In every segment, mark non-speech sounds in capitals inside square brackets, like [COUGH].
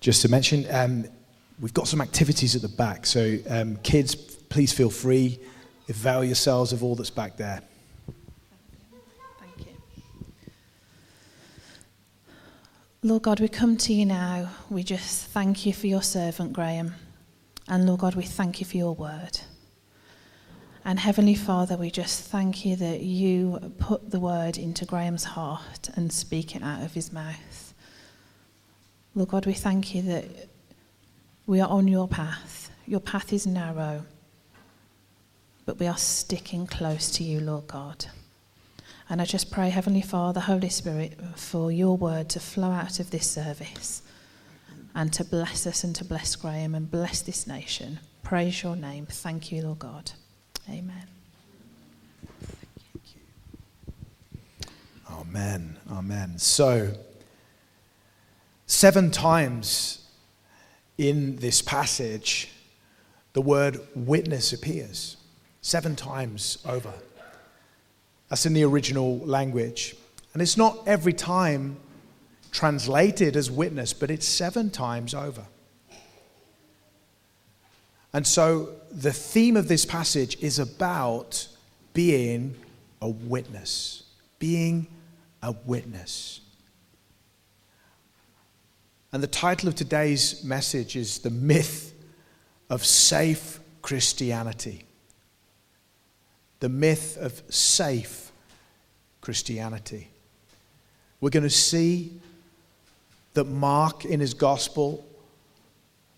just to mention, um, we've got some activities at the back. So, um, kids, please feel free. Avail yourselves of all that's back there. Thank you. Lord God, we come to you now. We just thank you for your servant, Graham. And Lord God, we thank you for your word. And Heavenly Father, we just thank you that you put the word into Graham's heart and speak it out of his mouth. Lord God, we thank you that we are on your path. Your path is narrow, but we are sticking close to you, Lord God. And I just pray, Heavenly Father, Holy Spirit, for your word to flow out of this service and to bless us and to bless Graham and bless this nation. Praise your name. Thank you, Lord God. Amen. Amen. Amen. So, seven times in this passage, the word witness appears. Seven times over. That's in the original language. And it's not every time translated as witness, but it's seven times over. And so the theme of this passage is about being a witness. Being a witness. And the title of today's message is The Myth of Safe Christianity. The myth of safe Christianity. We're going to see that Mark, in his gospel,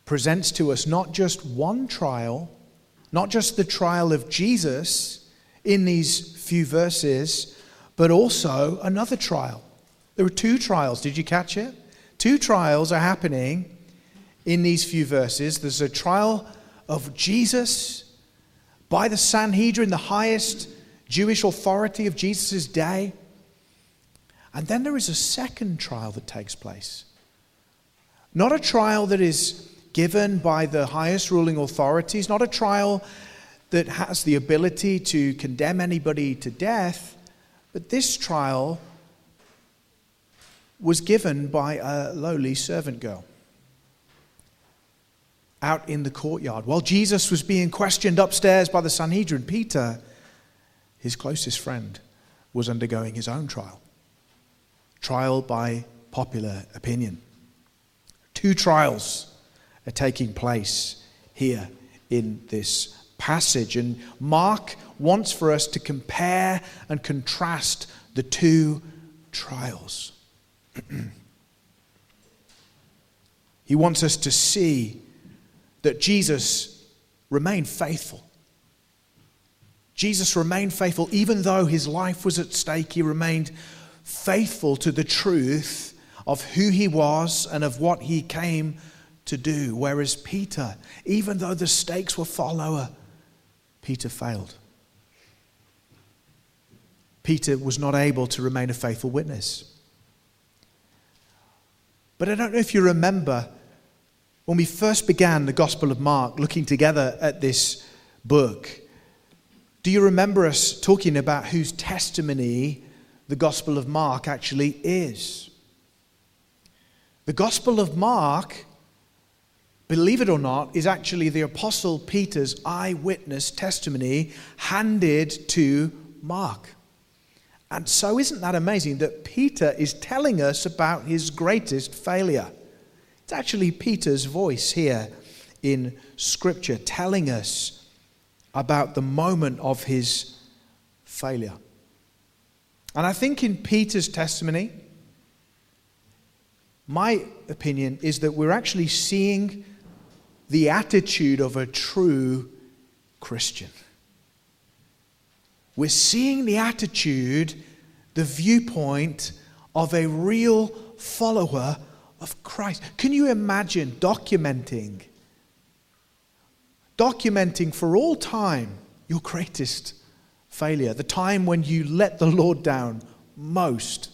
presents to us not just one trial, not just the trial of Jesus in these few verses, but also another trial. There were two trials. Did you catch it? Two trials are happening in these few verses. There's a trial of Jesus by the Sanhedrin, the highest Jewish authority of Jesus' day. And then there is a second trial that takes place. Not a trial that is given by the highest ruling authorities, not a trial that has the ability to condemn anybody to death, but this trial was given by a lowly servant girl out in the courtyard. While Jesus was being questioned upstairs by the Sanhedrin, Peter, his closest friend, was undergoing his own trial. Trial by popular opinion. Two trials are taking place here in this passage. And Mark wants for us to compare and contrast the two trials. [CLEARS THROAT] he wants us to see that Jesus remained faithful. Jesus remained faithful, even though his life was at stake, he remained faithful to the truth of who he was and of what he came to do. Whereas Peter, even though the stakes were far lower, Peter failed. Peter was not able to remain a faithful witness. But I don't know if you remember when we first began the Gospel of Mark, looking together at this book. Do you remember us talking about whose testimony the Gospel of Mark actually is? The Gospel of Mark believe it or not, is actually the Apostle Peter's eyewitness testimony handed to Mark. And so, isn't that amazing that Peter is telling us about his greatest failure? It's actually Peter's voice here in Scripture telling us about the moment of his failure. And I think in Peter's testimony, my opinion is that we're actually seeing the attitude of a true Christian. We're seeing the attitude, the viewpoint of a real follower of Christ. Can you imagine documenting, documenting for all time your greatest failure, the time when you let the Lord down most?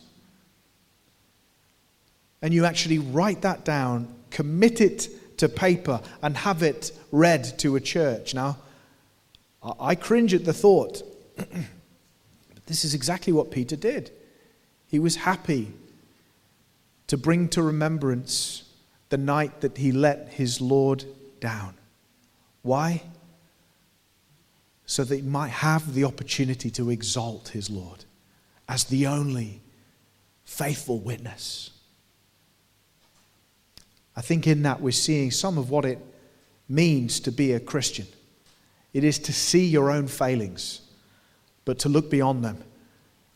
And you actually write that down, commit it to paper and have it read to a church. Now, I cringe at the thought, [CLEARS THROAT] but this is exactly what Peter did. He was happy to bring to remembrance the night that he let his Lord down. Why? So that he might have the opportunity to exalt his Lord as the only faithful witness. I think in that we're seeing some of what it means to be a Christian. It is to see your own failings, but to look beyond them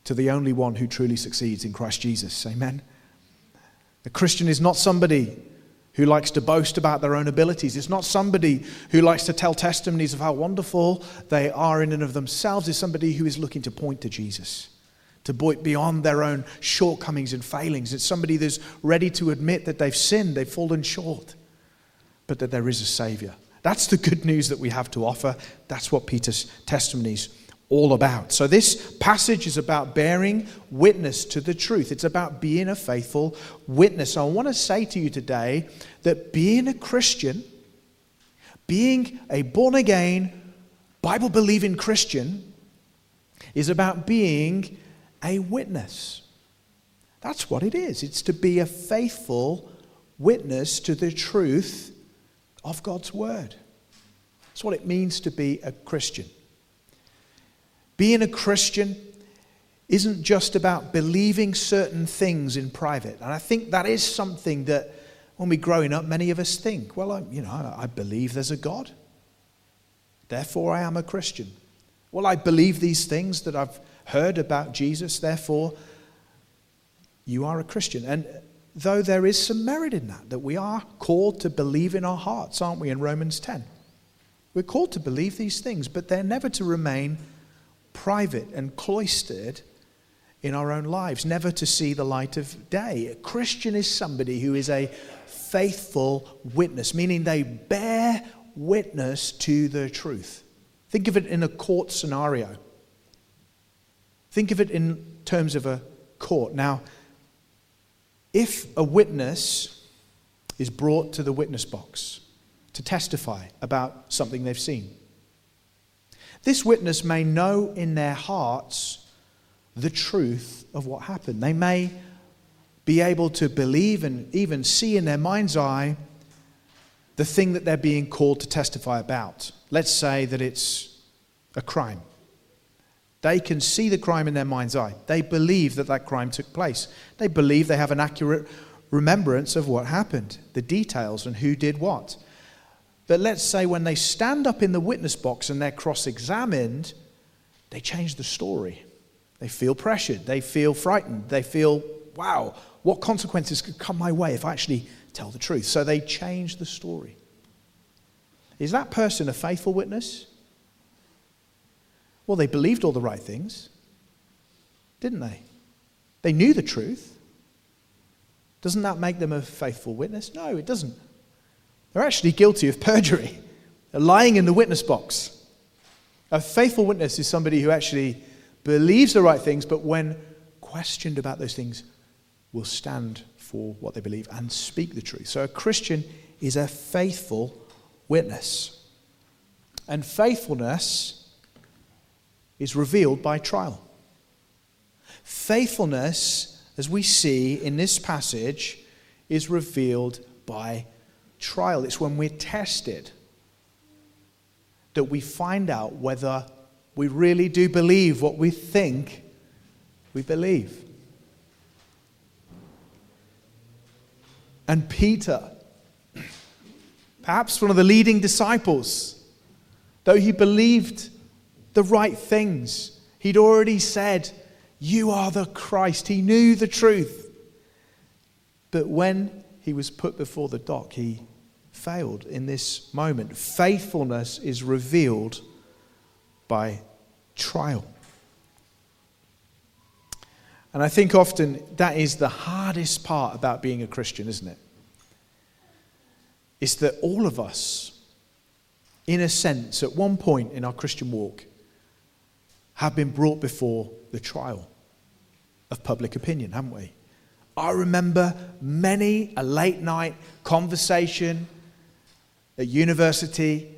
to the only one who truly succeeds in Christ Jesus. Amen. A Christian is not somebody who likes to boast about their own abilities. It's not somebody who likes to tell testimonies of how wonderful they are in and of themselves. It's somebody who is looking to point to Jesus, to point beyond their own shortcomings and failings. It's somebody that's ready to admit that they've sinned, they've fallen short, but that there is a Savior. That's the good news that we have to offer. That's what Peter's testimonies all about. So, this passage is about bearing witness to the truth. It's about being a faithful witness. So I want to say to you today that being a Christian, being a born again, Bible believing Christian, is about being a witness. That's what it is. It's to be a faithful witness to the truth of God's word. That's what it means to be a Christian. Being a Christian isn't just about believing certain things in private. And I think that is something that when we're growing up, many of us think, well, I, you know, I believe there's a God. Therefore, I am a Christian. Well, I believe these things that I've heard about Jesus. Therefore, you are a Christian. And though there is some merit in that, that we are called to believe in our hearts, aren't we, in Romans 10? We're called to believe these things, but they're never to remain private and cloistered in our own lives, never to see the light of day. A Christian is somebody who is a faithful witness, meaning they bear witness to the truth. Think of it in a court scenario. Think of it in terms of a court. Now, if a witness is brought to the witness box to testify about something they've seen, this witness may know in their hearts the truth of what happened. They may be able to believe and even see in their mind's eye the thing that they're being called to testify about. Let's say that it's a crime. They can see the crime in their mind's eye. They believe that that crime took place. They believe they have an accurate remembrance of what happened, the details, and who did what. But let's say when they stand up in the witness box and they're cross examined, they change the story. They feel pressured. They feel frightened. They feel, wow, what consequences could come my way if I actually tell the truth? So they change the story. Is that person a faithful witness? Well, they believed all the right things, didn't they? They knew the truth. Doesn't that make them a faithful witness? No, it doesn't. They're actually guilty of perjury. Lying in the witness box. A faithful witness is somebody who actually believes the right things, but when questioned about those things, will stand for what they believe and speak the truth. So a Christian is a faithful witness. And faithfulness is revealed by trial. Faithfulness, as we see in this passage, is revealed by trial. It's when we're tested that we find out whether we really do believe what we think we believe. And Peter, perhaps one of the leading disciples, though he believed the right things, he'd already said, You are the Christ. He knew the truth. But when he was put before the dock, he failed in this moment. Faithfulness is revealed by trial. And I think often that is the hardest part about being a Christian, isn't it? It's that all of us, in a sense, at one point in our Christian walk, have been brought before the trial of public opinion, haven't we? I remember many a late night conversation at university,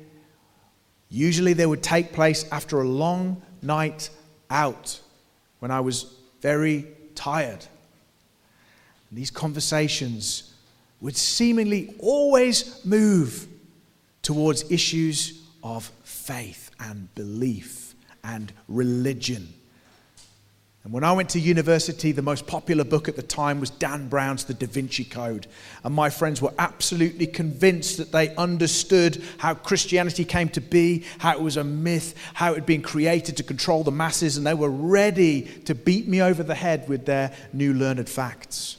usually they would take place after a long night out when I was very tired. And these conversations would seemingly always move towards issues of faith and belief and religion. And when I went to university, the most popular book at the time was Dan Brown's The Da Vinci Code. And my friends were absolutely convinced that they understood how Christianity came to be, how it was a myth, how it had been created to control the masses, and they were ready to beat me over the head with their new learned facts.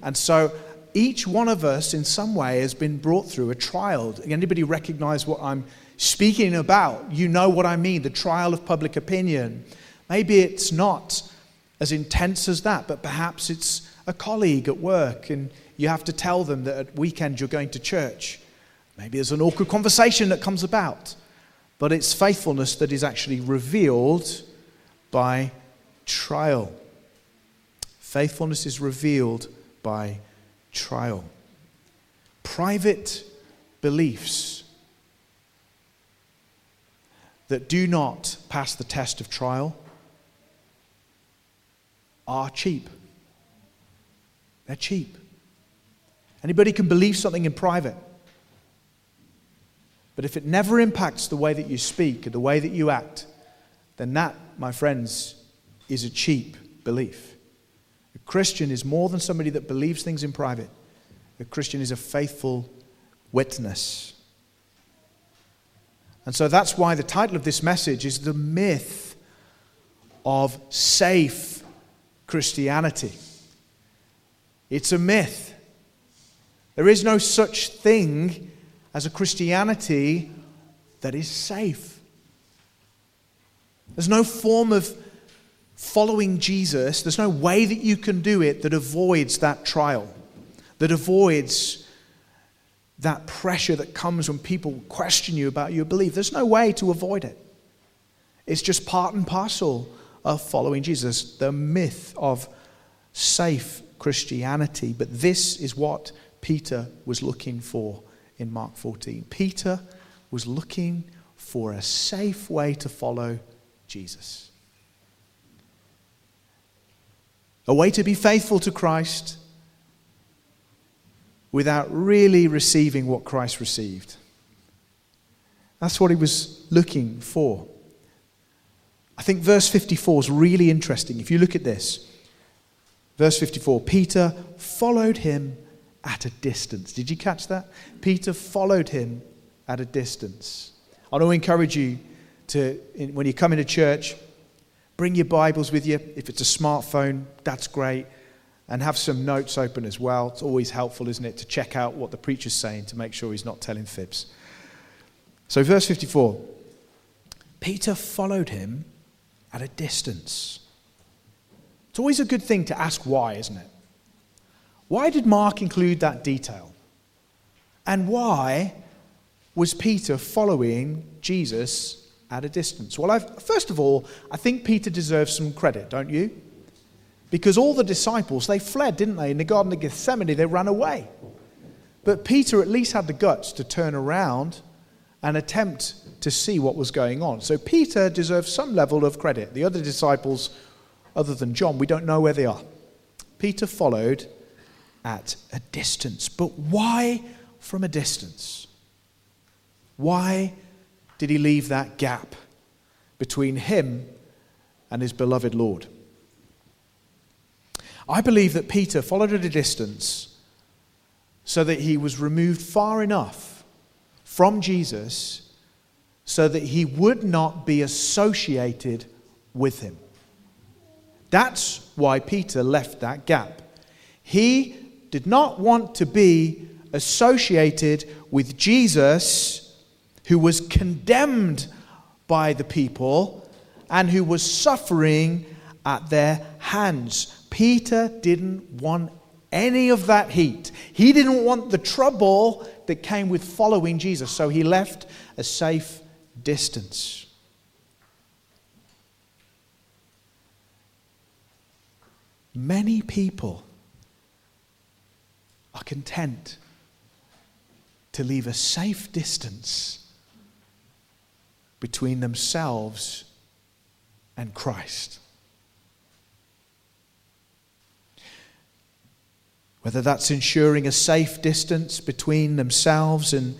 And so each one of us, in some way, has been brought through a trial. Anybody recognize what I'm speaking about? You know what I mean the trial of public opinion. Maybe it's not as intense as that, but perhaps it's a colleague at work and you have to tell them that at weekend you're going to church. Maybe there's an awkward conversation that comes about, but it's faithfulness that is actually revealed by trial. Faithfulness is revealed by trial. Private beliefs that do not pass the test of trial are cheap. They're cheap. Anybody can believe something in private. But if it never impacts the way that you speak or the way that you act, then that, my friends, is a cheap belief. A Christian is more than somebody that believes things in private. A Christian is a faithful witness. And so that's why the title of this message is The Myth of Safe Christianity. It's a myth. There is no such thing as a Christianity that is safe. There's no form of following Jesus, there's no way that you can do it that avoids that trial, that avoids that pressure that comes when people question you about your belief. There's no way to avoid it. It's just part and parcel following Jesus, the myth of safe Christianity. But this is what Peter was looking for in Mark 14. Peter was looking for a safe way to follow Jesus. A way to be faithful to Christ without really receiving what Christ received. That's what he was looking for. I think verse 54 is really interesting. If you look at this, verse 54 Peter followed him at a distance. Did you catch that? Peter followed him at a distance. I want to encourage you to, when you come into church, bring your Bibles with you. If it's a smartphone, that's great. And have some notes open as well. It's always helpful, isn't it, to check out what the preacher's saying to make sure he's not telling fibs. So, verse 54 Peter followed him at a distance. It's always a good thing to ask why, isn't it? Why did Mark include that detail? And why was Peter following Jesus at a distance? Well, I've, first of all, I think Peter deserves some credit, don't you? Because all the disciples, they fled, didn't they? In the Garden of Gethsemane, they ran away. But Peter at least had the guts to turn around and attempt to see what was going on. So Peter deserves some level of credit. The other disciples, other than John, we don't know where they are. Peter followed at a distance. But why from a distance? Why did he leave that gap between him and his beloved Lord? I believe that Peter followed at a distance so that he was removed far enough from Jesus so that he would not be associated with him. That's why Peter left that gap. He did not want to be associated with Jesus, who was condemned by the people and who was suffering at their hands. Peter didn't want any of that heat. He didn't want the trouble that came with following Jesus, so he left a safe distance. Many people are content to leave a safe distance between themselves and Christ. Whether that's ensuring a safe distance between themselves and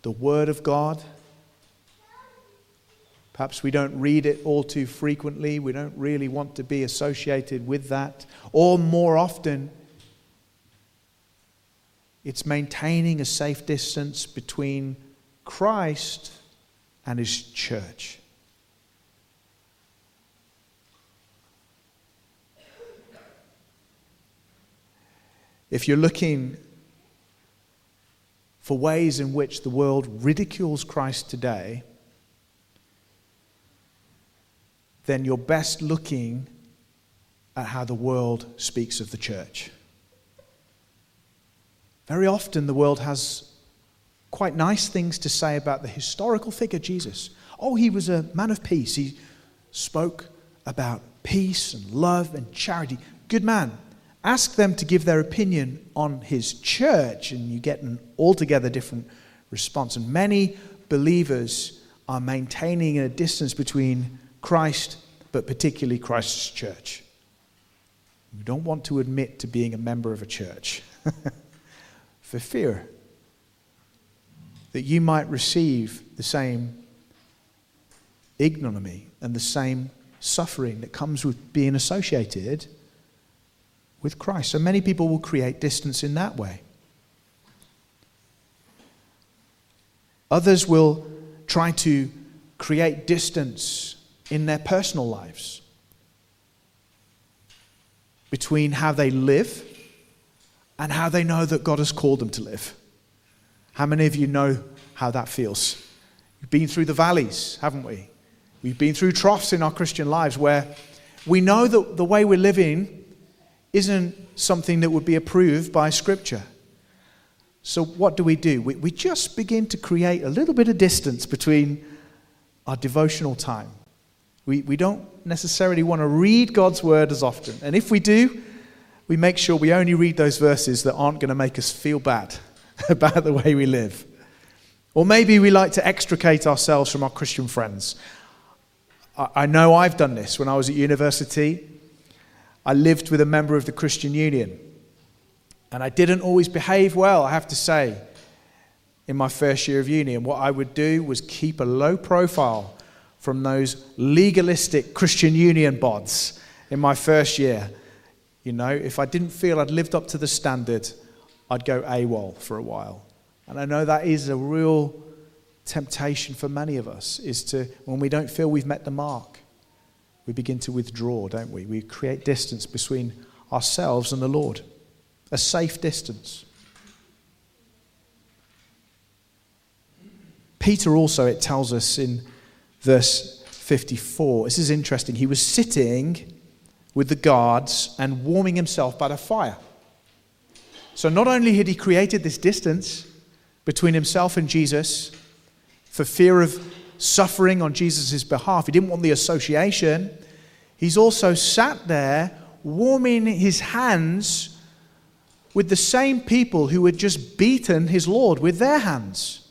the Word of God. Perhaps we don't read it all too frequently. We don't really want to be associated with that. Or more often, it's maintaining a safe distance between Christ and His church. If you're looking for ways in which the world ridicules Christ today, then you're best looking at how the world speaks of the church. Very often, the world has quite nice things to say about the historical figure Jesus. Oh, he was a man of peace. He spoke about peace and love and charity. Good man. Ask them to give their opinion on his church, and you get an altogether different response. And many believers are maintaining a distance between Christ, but particularly Christ's church. We don't want to admit to being a member of a church [LAUGHS] for fear that you might receive the same ignominy and the same suffering that comes with being associated with Christ. So many people will create distance in that way. Others will try to create distance in their personal lives between how they live and how they know that God has called them to live. How many of you know how that feels? We've been through the valleys, haven't we? We've been through troughs in our Christian lives where we know that the way we're living isn't something that would be approved by Scripture. So, what do we do? We, we just begin to create a little bit of distance between our devotional time. We, we don't necessarily want to read God's word as often. And if we do, we make sure we only read those verses that aren't going to make us feel bad [LAUGHS] about the way we live. Or maybe we like to extricate ourselves from our Christian friends. I, I know I've done this when I was at university. I lived with a member of the Christian Union. And I didn't always behave well, I have to say, in my first year of uni. And what I would do was keep a low profile from those legalistic Christian Union bods in my first year. You know, if I didn't feel I'd lived up to the standard, I'd go AWOL for a while. And I know that is a real temptation for many of us, is to, when we don't feel we've met the mark, we begin to withdraw, don't we? We create distance between ourselves and the Lord, a safe distance. Peter also, it tells us in verse 54, this is interesting. He was sitting with the guards and warming himself by the fire. So not only had he created this distance between himself and Jesus for fear of suffering on Jesus' behalf. He didn't want the association. He's also sat there warming his hands with the same people who had just beaten his Lord with their hands.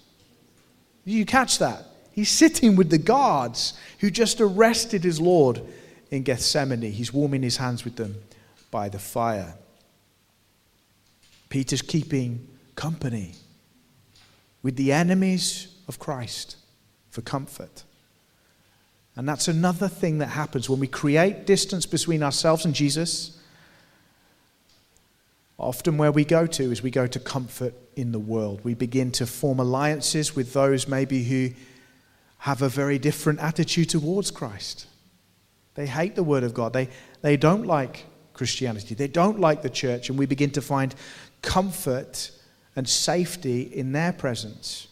You catch that? He's sitting with the guards who just arrested his Lord in Gethsemane. He's warming his hands with them by the fire. Peter's keeping company with the enemies of Christ for comfort. And that's another thing that happens when we create distance between ourselves and Jesus. Often, where we go to is we go to comfort in the world. We begin to form alliances with those maybe who have a very different attitude towards Christ. They hate the Word of God, they, they don't like Christianity, they don't like the church, and we begin to find comfort and safety in their presence.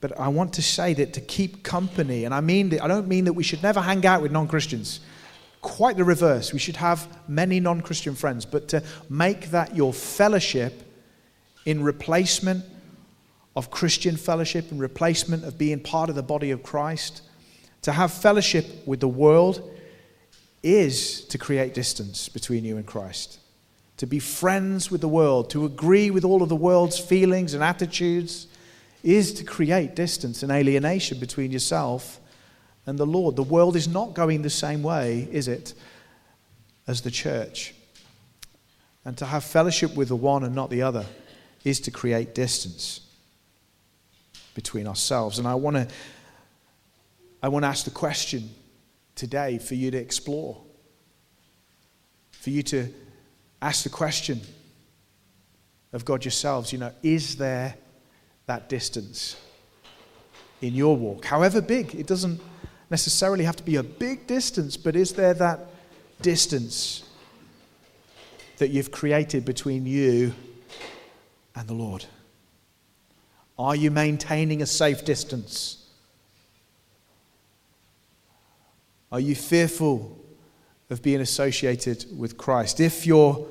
But I want to say that to keep company, and I mean that, I don't mean that we should never hang out with non-Christians. Quite the reverse. We should have many non-Christian friends, but to make that your fellowship in replacement of Christian fellowship, in replacement of being part of the body of Christ, to have fellowship with the world is to create distance between you and Christ. To be friends with the world, to agree with all of the world's feelings and attitudes, is to create distance and alienation between yourself and the Lord. The world is not going the same way, is it, as the church? And to have fellowship with the one and not the other is to create distance between ourselves. And I want to I want to ask the question today for you to explore. For you to ask the question of God yourselves, you know, is there that distance in your walk? However big, it doesn't necessarily have to be a big distance, but is there that distance that you've created between you and the Lord? Are you maintaining a safe distance? Are you fearful of being associated with Christ? If your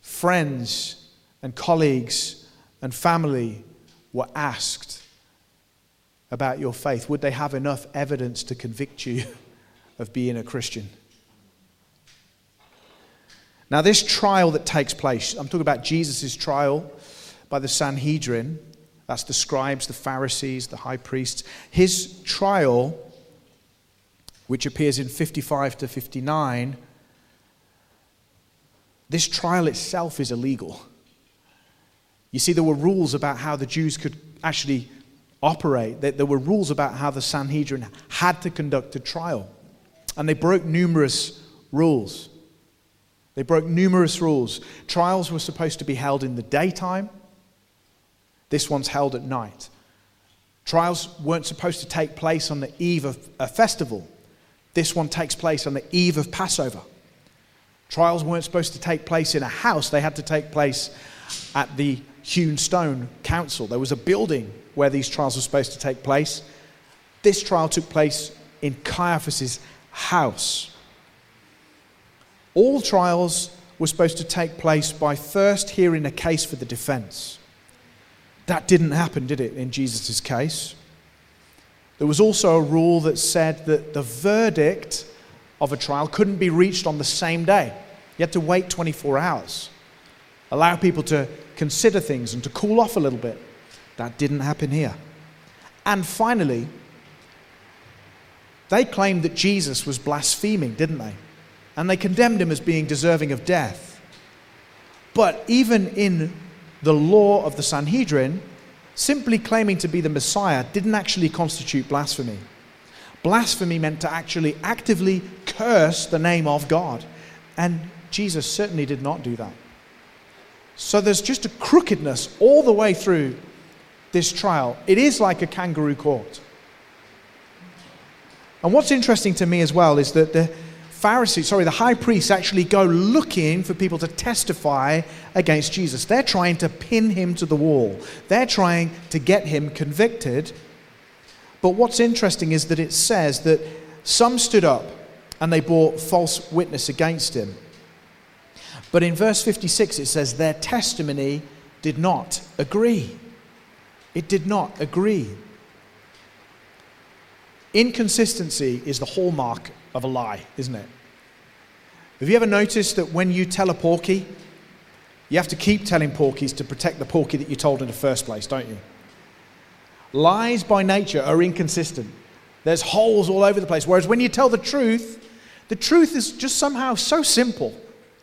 friends and colleagues and family were asked about your faith, would they have enough evidence to convict you [LAUGHS] of being a Christian? Now, this trial that takes place, I'm talking about Jesus' trial by the Sanhedrin, that's the scribes, the Pharisees, the high priests. His trial, which appears in 55 to 59, this trial itself is illegal. You see, there were rules about how the Jews could actually operate, there were rules about how the Sanhedrin had to conduct a trial. And they broke numerous rules. They broke numerous rules. Trials were supposed to be held in the daytime, this one's held at night. Trials weren't supposed to take place on the eve of a festival, this one takes place on the eve of Passover. Trials weren't supposed to take place in a house, they had to take place at the hewn stone council. There was a building where these trials were supposed to take place. This trial took place in Caiaphas's house. All trials were supposed to take place by first hearing a case for the defense. That didn't happen, did it, in Jesus' case? There was also a rule that said that the verdict of a trial couldn't be reached on the same day. You had to wait 24 hours, allow people to consider things and to cool off a little bit. That didn't happen here. And finally, they claimed that Jesus was blaspheming, didn't they? And they condemned him as being deserving of death. But even in the law of the Sanhedrin, simply claiming to be the Messiah didn't actually constitute blasphemy. Blasphemy meant to actually actively curse the name of God. And Jesus certainly did not do that. So there's just a crookedness all the way through this trial. It is like a kangaroo court. And what's interesting to me as well is that the Pharisees, sorry, the high priests actually go looking for people to testify against Jesus. They're trying to pin him to the wall, they're trying to get him convicted. But what's interesting is that it says that some stood up and they bore false witness against him. But in verse 56, it says their testimony did not agree. It did not agree. Inconsistency is the hallmark of a lie, isn't it? Have you ever noticed that when you tell a porky, you have to keep telling porkies to protect the porky that you told in the first place, don't you? Lies by nature are inconsistent. There's holes all over the place. Whereas when you tell the truth, the truth is just somehow so simple,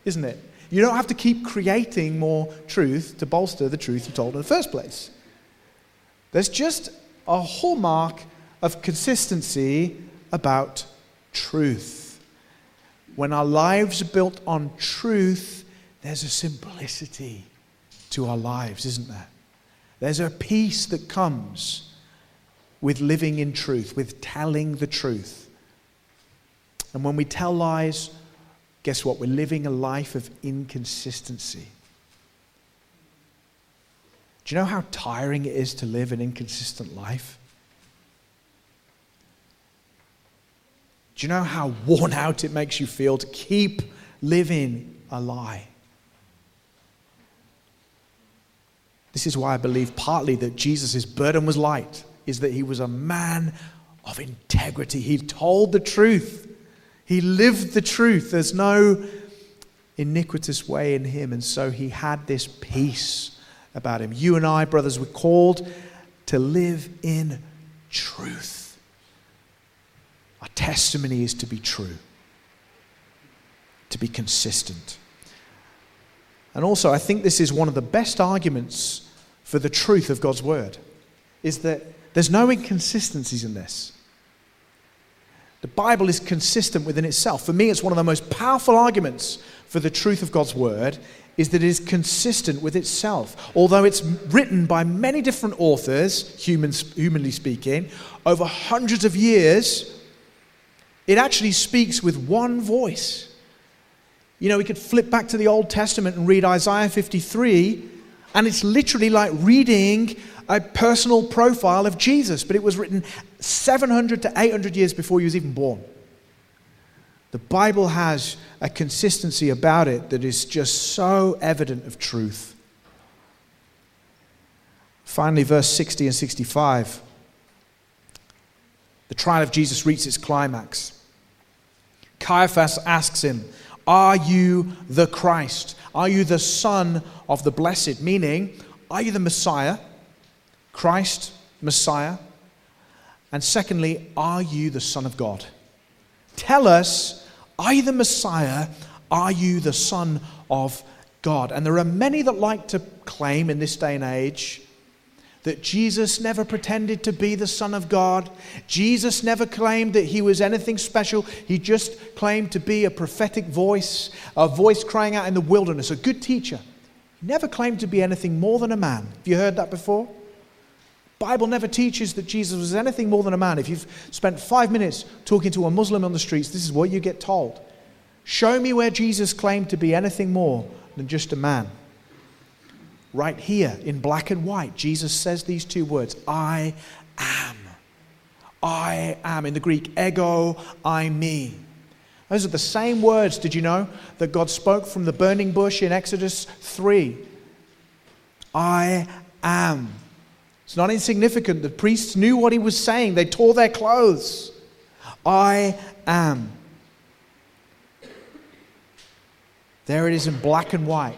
isn't it? You don't have to keep creating more truth to bolster the truth you told in the first place. There's just a hallmark of consistency about truth. When our lives are built on truth, there's a simplicity to our lives, isn't there? There's a peace that comes with living in truth, with telling the truth. And when we tell lies, guess what? We're living a life of inconsistency. Do you know how tiring it is to live an inconsistent life? Do you know how worn out it makes you feel to keep living a lie? This is why I believe partly that Jesus' burden was light, is that he was a man of integrity. He told the truth, he lived the truth. There's no iniquitous way in him, and so he had this peace about him. You and I, brothers, were called to live in truth. Our testimony is to be true, to be consistent. And also, I think this is one of the best arguments for the truth of God's word, is that there's no inconsistencies in this. The Bible is consistent within itself. For me, it's one of the most powerful arguments for the truth of God's word is that it is consistent with itself. Although it's written by many different authors, humans, humanly speaking, over hundreds of years, it actually speaks with one voice. You know, we could flip back to the Old Testament and read Isaiah 53, and it's literally like reading a personal profile of Jesus, but it was written 700 to 800 years before he was even born. The Bible has a consistency about it that is just so evident of truth. Finally, verse 60 and 65. The trial of Jesus reaches its climax. Caiaphas asks him, Are you the Christ? Are you the Son of the Blessed? Meaning, are you the Messiah? Christ, Messiah? And secondly, are you the Son of God? Tell us, are you the Messiah? Are you the Son of God? And there are many that like to claim in this day and age that Jesus never pretended to be the Son of God. Jesus never claimed that he was anything special. He just claimed to be a prophetic voice, a voice crying out in the wilderness, a good teacher. He never claimed to be anything more than a man. Have you heard that before? Bible never teaches that Jesus was anything more than a man. If you've spent five minutes talking to a Muslim on the streets, this is what you get told. Show me where Jesus claimed to be anything more than just a man. Right here in black and white, Jesus says these two words I am. I am. In the Greek, ego, eimi. Those are the same words, did you know, that God spoke from the burning bush in Exodus 3. I am. It's not insignificant. The priests knew what he was saying, they tore their clothes. I am. There it is in black and white.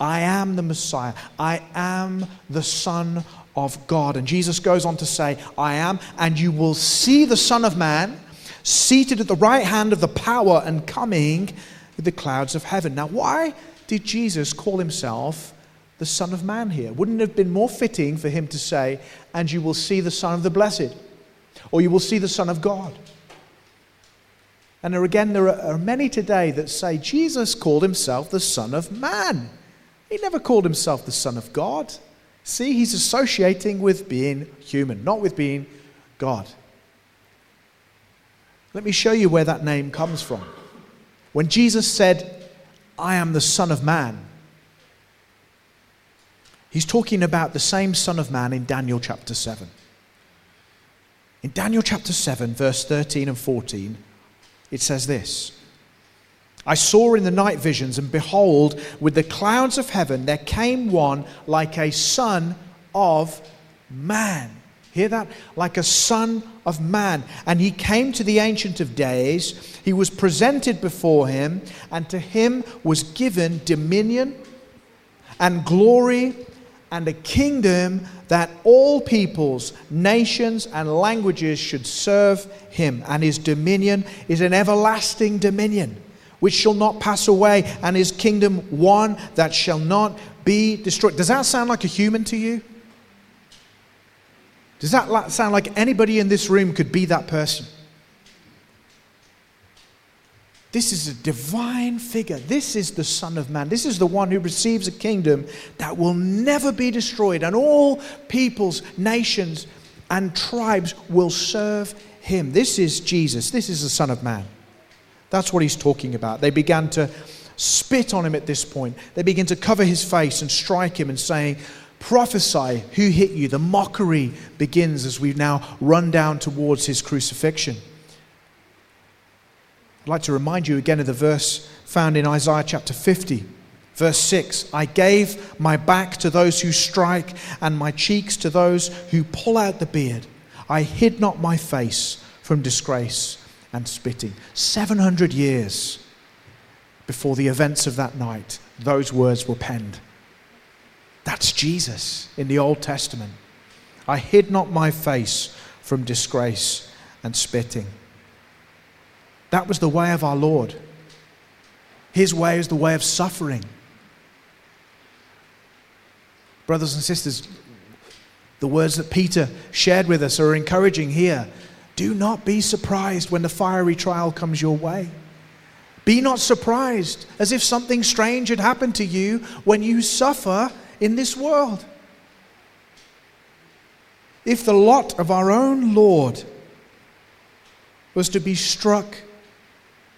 I am the Messiah. I am the Son of God. And Jesus goes on to say, I am, and you will see the Son of Man seated at the right hand of the power and coming with the clouds of heaven. Now, why did Jesus call himself the Son of Man here? Wouldn't it have been more fitting for him to say, and you will see the Son of the Blessed, or you will see the Son of God? And there again, there are many today that say Jesus called himself the Son of Man. He never called himself the Son of God. See, he's associating with being human, not with being God. Let me show you where that name comes from. When Jesus said, I am the Son of Man, He's talking about the same Son of Man in Daniel chapter 7. In Daniel chapter 7, verse 13 and 14, it says this I saw in the night visions, and behold, with the clouds of heaven there came one like a son of man. Hear that? Like a son of man. And he came to the Ancient of Days. He was presented before him, and to him was given dominion and glory and a kingdom that all peoples, nations, and languages should serve him. And his dominion is an everlasting dominion which shall not pass away, and his kingdom one that shall not be destroyed. Does that sound like a human to you? Does that sound like anybody in this room could be that person? This is a divine figure. This is the Son of Man. This is the one who receives a kingdom that will never be destroyed, and all peoples, nations, and tribes will serve him. This is Jesus. This is the Son of Man. That's what he's talking about. They began to spit on him at this point. They began to cover his face and strike him and saying, Prophesy who hit you. The mockery begins as we now run down towards his crucifixion. I'd like to remind you again of the verse found in Isaiah chapter 50, verse 6 I gave my back to those who strike, and my cheeks to those who pull out the beard. I hid not my face from disgrace and spitting. 700 years before the events of that night, those words were penned. That's Jesus in the Old Testament. I hid not my face from disgrace and spitting. That was the way of our Lord. His way is the way of suffering. Brothers and sisters, the words that Peter shared with us are encouraging here. Do not be surprised when the fiery trial comes your way. Be not surprised as if something strange had happened to you when you suffer in this world. If the lot of our own Lord was to be struck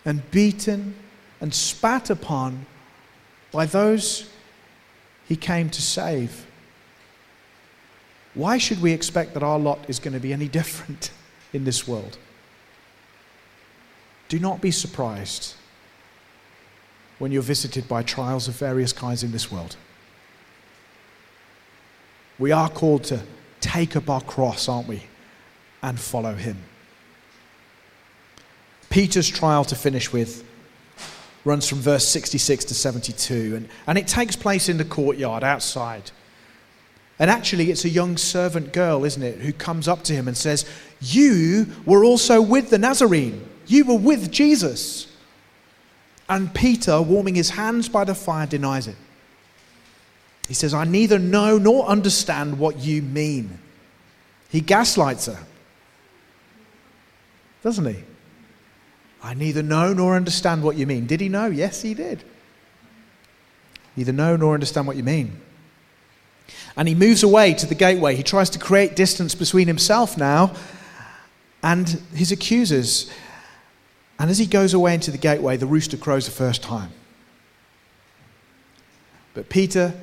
and beaten and spat upon by those he came to save, why should we expect that our lot is going to be any different [LAUGHS] in this world? Do not be surprised when you're visited by trials of various kinds in this world. We are called to take up our cross, aren't we, and follow him. Peter's trial to finish with runs from verse 66 to 72, and, and it takes place in the courtyard outside. And actually, it's a young servant girl, isn't it, who comes up to him and says, You were also with the Nazarene. You were with Jesus. And Peter, warming his hands by the fire, denies it. He says, I neither know nor understand what you mean. He gaslights her, doesn't he? I neither know nor understand what you mean. Did he know? Yes, he did. Neither know nor understand what you mean. And he moves away to the gateway. He tries to create distance between himself now and his accusers. And as he goes away into the gateway, the rooster crows the first time. But Peter,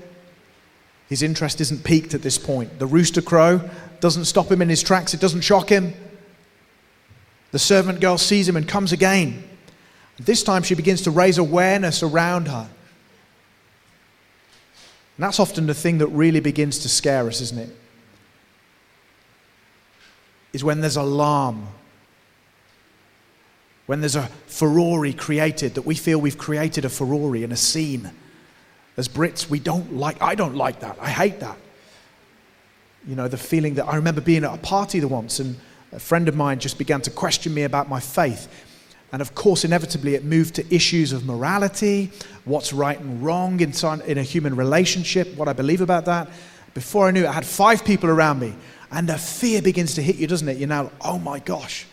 his interest isn't piqued at this point. The rooster crow doesn't stop him in his tracks, it doesn't shock him. The servant girl sees him and comes again. This time she begins to raise awareness around her. And that's often the thing that really begins to scare us, isn't it? Is when there's alarm when there's a furore created, that we feel we've created a furore in a scene. As Brits, we don't like, I don't like that. I hate that. You know, the feeling that I remember being at a party the once and a friend of mine just began to question me about my faith. And of course, inevitably, it moved to issues of morality, what's right and wrong in, in a human relationship, what I believe about that. Before I knew it, I had five people around me, and the fear begins to hit you, doesn't it? You're now, oh my gosh,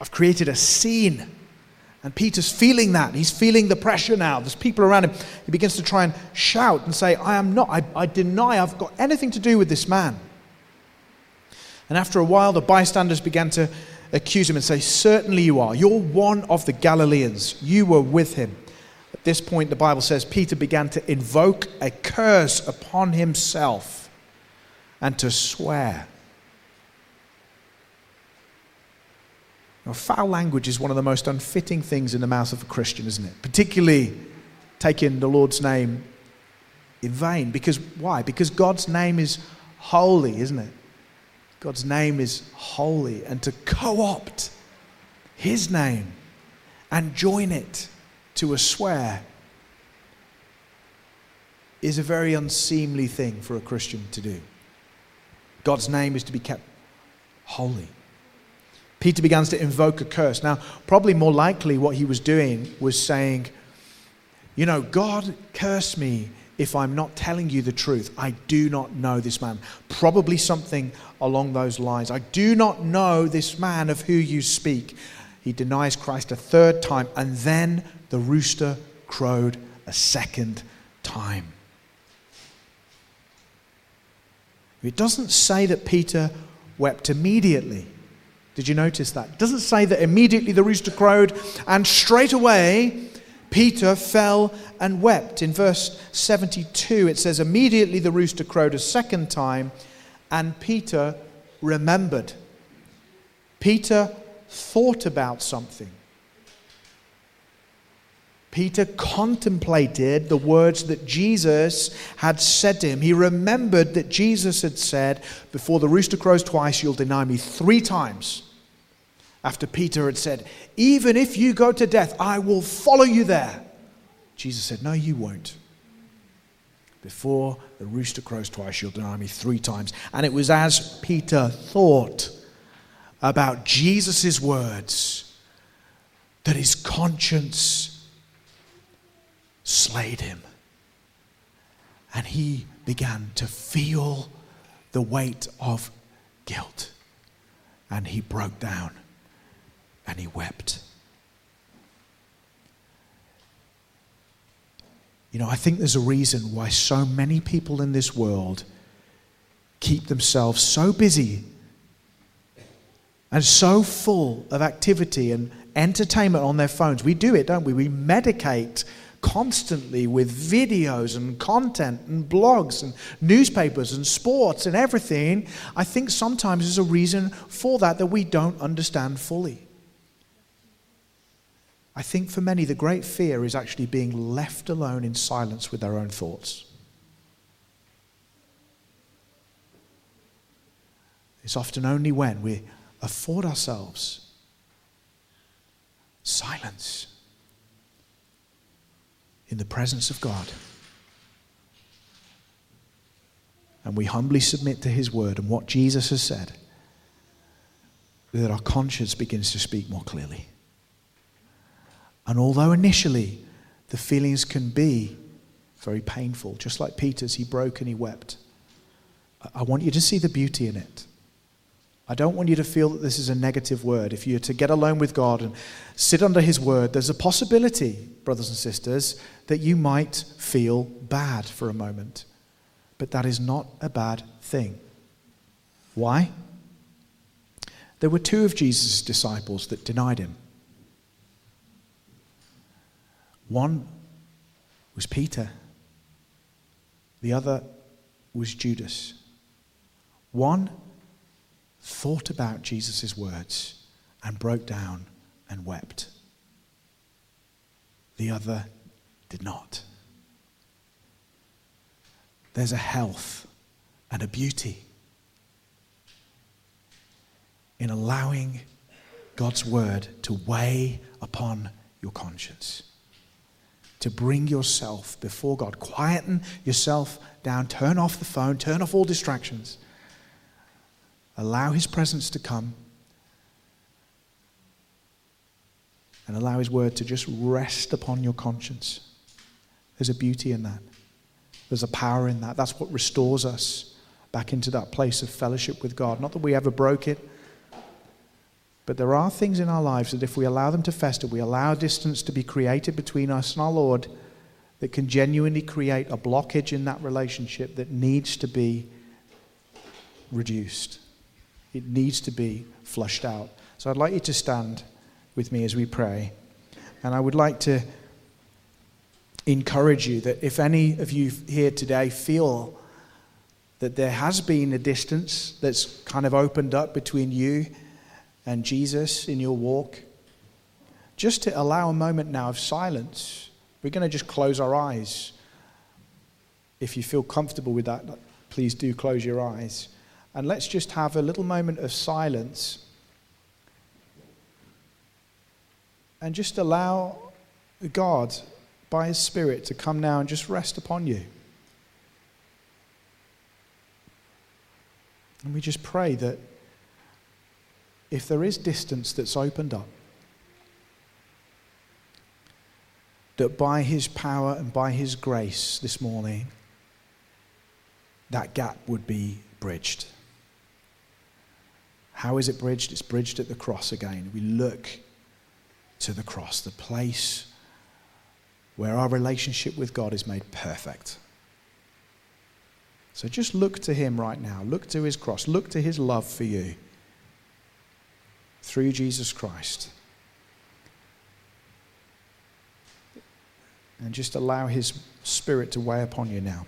I've created a scene. And Peter's feeling that. He's feeling the pressure now. There's people around him. He begins to try and shout and say, I am not, I, I deny I've got anything to do with this man. And after a while, the bystanders began to accuse him and say, Certainly you are. You're one of the Galileans. You were with him. At this point, the Bible says Peter began to invoke a curse upon himself and to swear. Now, foul language is one of the most unfitting things in the mouth of a Christian, isn't it? Particularly taking the Lord's name in vain. Because why? Because God's name is holy, isn't it? God's name is holy. And to co opt his name and join it to a swear is a very unseemly thing for a Christian to do. God's name is to be kept holy. Peter begins to invoke a curse. Now, probably more likely what he was doing was saying, You know, God curse me if I'm not telling you the truth. I do not know this man. Probably something along those lines. I do not know this man of who you speak. He denies Christ a third time, and then the rooster crowed a second time. It doesn't say that Peter wept immediately. Did you notice that? It doesn't say that immediately the rooster crowed and straight away Peter fell and wept. In verse 72, it says, Immediately the rooster crowed a second time, and Peter remembered. Peter thought about something. Peter contemplated the words that Jesus had said to him. He remembered that Jesus had said, Before the rooster crows twice, you'll deny me three times. After Peter had said, Even if you go to death, I will follow you there. Jesus said, No, you won't. Before the rooster crows twice, you'll deny me three times. And it was as Peter thought about Jesus' words that his conscience slayed him. And he began to feel the weight of guilt. And he broke down and he wept. You know, I think there's a reason why so many people in this world keep themselves so busy and so full of activity and entertainment on their phones. We do it, don't we? We medicate constantly with videos and content and blogs and newspapers and sports and everything. I think sometimes there's a reason for that that we don't understand fully. I think for many, the great fear is actually being left alone in silence with their own thoughts. It's often only when we afford ourselves silence in the presence of God. And we humbly submit to His word and what Jesus has said, that our conscience begins to speak more clearly. And although initially the feelings can be very painful, just like Peter's, he broke and he wept, I want you to see the beauty in it. I don't want you to feel that this is a negative word. If you're to get alone with God and sit under His word, there's a possibility, brothers and sisters, that you might feel bad for a moment. But that is not a bad thing. Why? There were two of Jesus' disciples that denied him. One was Peter, the other was Judas. One thought about Jesus' words and broke down and wept. The other did not. There's a health and a beauty in allowing God's word to weigh upon your conscience to bring yourself before God. Quieten yourself down, turn off the phone, turn off all distractions. Allow His presence to come and allow His word to just rest upon your conscience. There's a beauty in that, there's a power in that. That's what restores us back into that place of fellowship with God. Not that we ever broke it. But there are things in our lives that if we allow them to fester, we allow distance to be created between us and our Lord that can genuinely create a blockage in that relationship that needs to be reduced. It needs to be flushed out. So I'd like you to stand with me as we pray. And I would like to encourage you that if any of you here today feel that there has been a distance that's kind of opened up between you and Jesus in your walk, just to allow a moment now of silence. We're going to just close our eyes. If you feel comfortable with that, please do close your eyes. And let's just have a little moment of silence and just allow God, by His Spirit, to come now and just rest upon you. And we just pray that if there is distance that's opened up, that by His power and by His grace this morning, that gap would be bridged. How is it bridged? It's bridged at the cross again. We look to the cross, the place where our relationship with God is made perfect. So just look to Him right now. Look to His cross. Look to His love for you through Jesus Christ. And just allow His Spirit to weigh upon you now.